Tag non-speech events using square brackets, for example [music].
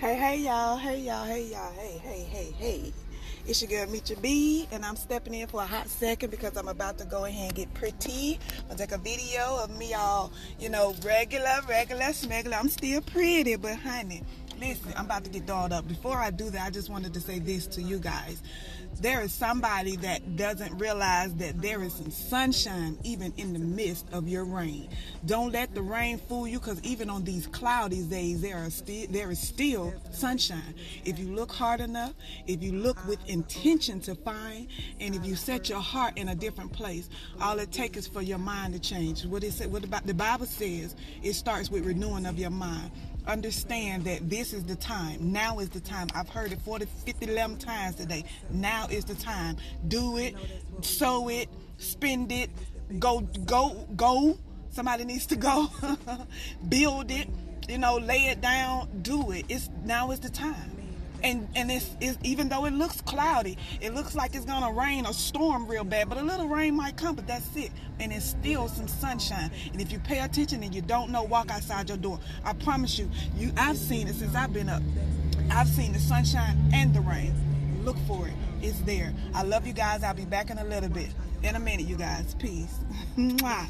Hey, hey, y'all. Hey, y'all. Hey, y'all. Hey, hey, hey, hey. It's your girl, Your B, and I'm stepping in for a hot second because I'm about to go ahead and get pretty. Gonna take a video of me all, you know, regular, regular, smegular. I'm still pretty, but honey, listen, I'm about to get dolled up. Before I do that, I just wanted to say this to you guys. There is somebody that doesn't realize that there is some sunshine even in the midst of your rain. Don't let the rain fool you because even on these cloudy days, there are still there is still sunshine. If you look hard enough, if you look with intention to find, and if you set your heart in a different place, all it takes is for your mind to change. What it what about the Bible says, it starts with renewing of your mind understand that this is the time. Now is the time. I've heard it 40, 50, 11 times today. Now is the time. Do it, sow it, spend it, go, go, go. Somebody needs to go. [laughs] Build it, you know, lay it down, do it. It's now is the time and and it's, it's, even though it looks cloudy it looks like it's gonna rain or storm real bad but a little rain might come but that's it. And it's still some sunshine. And if you pay attention and you don't know walk outside your door. I promise you you i've seen it since i've been up. I've seen the sunshine and the rain. Look for it. It's there. I love you guys. I'll be back in a little bit. In a minute you guys. Peace. [laughs] Mwah.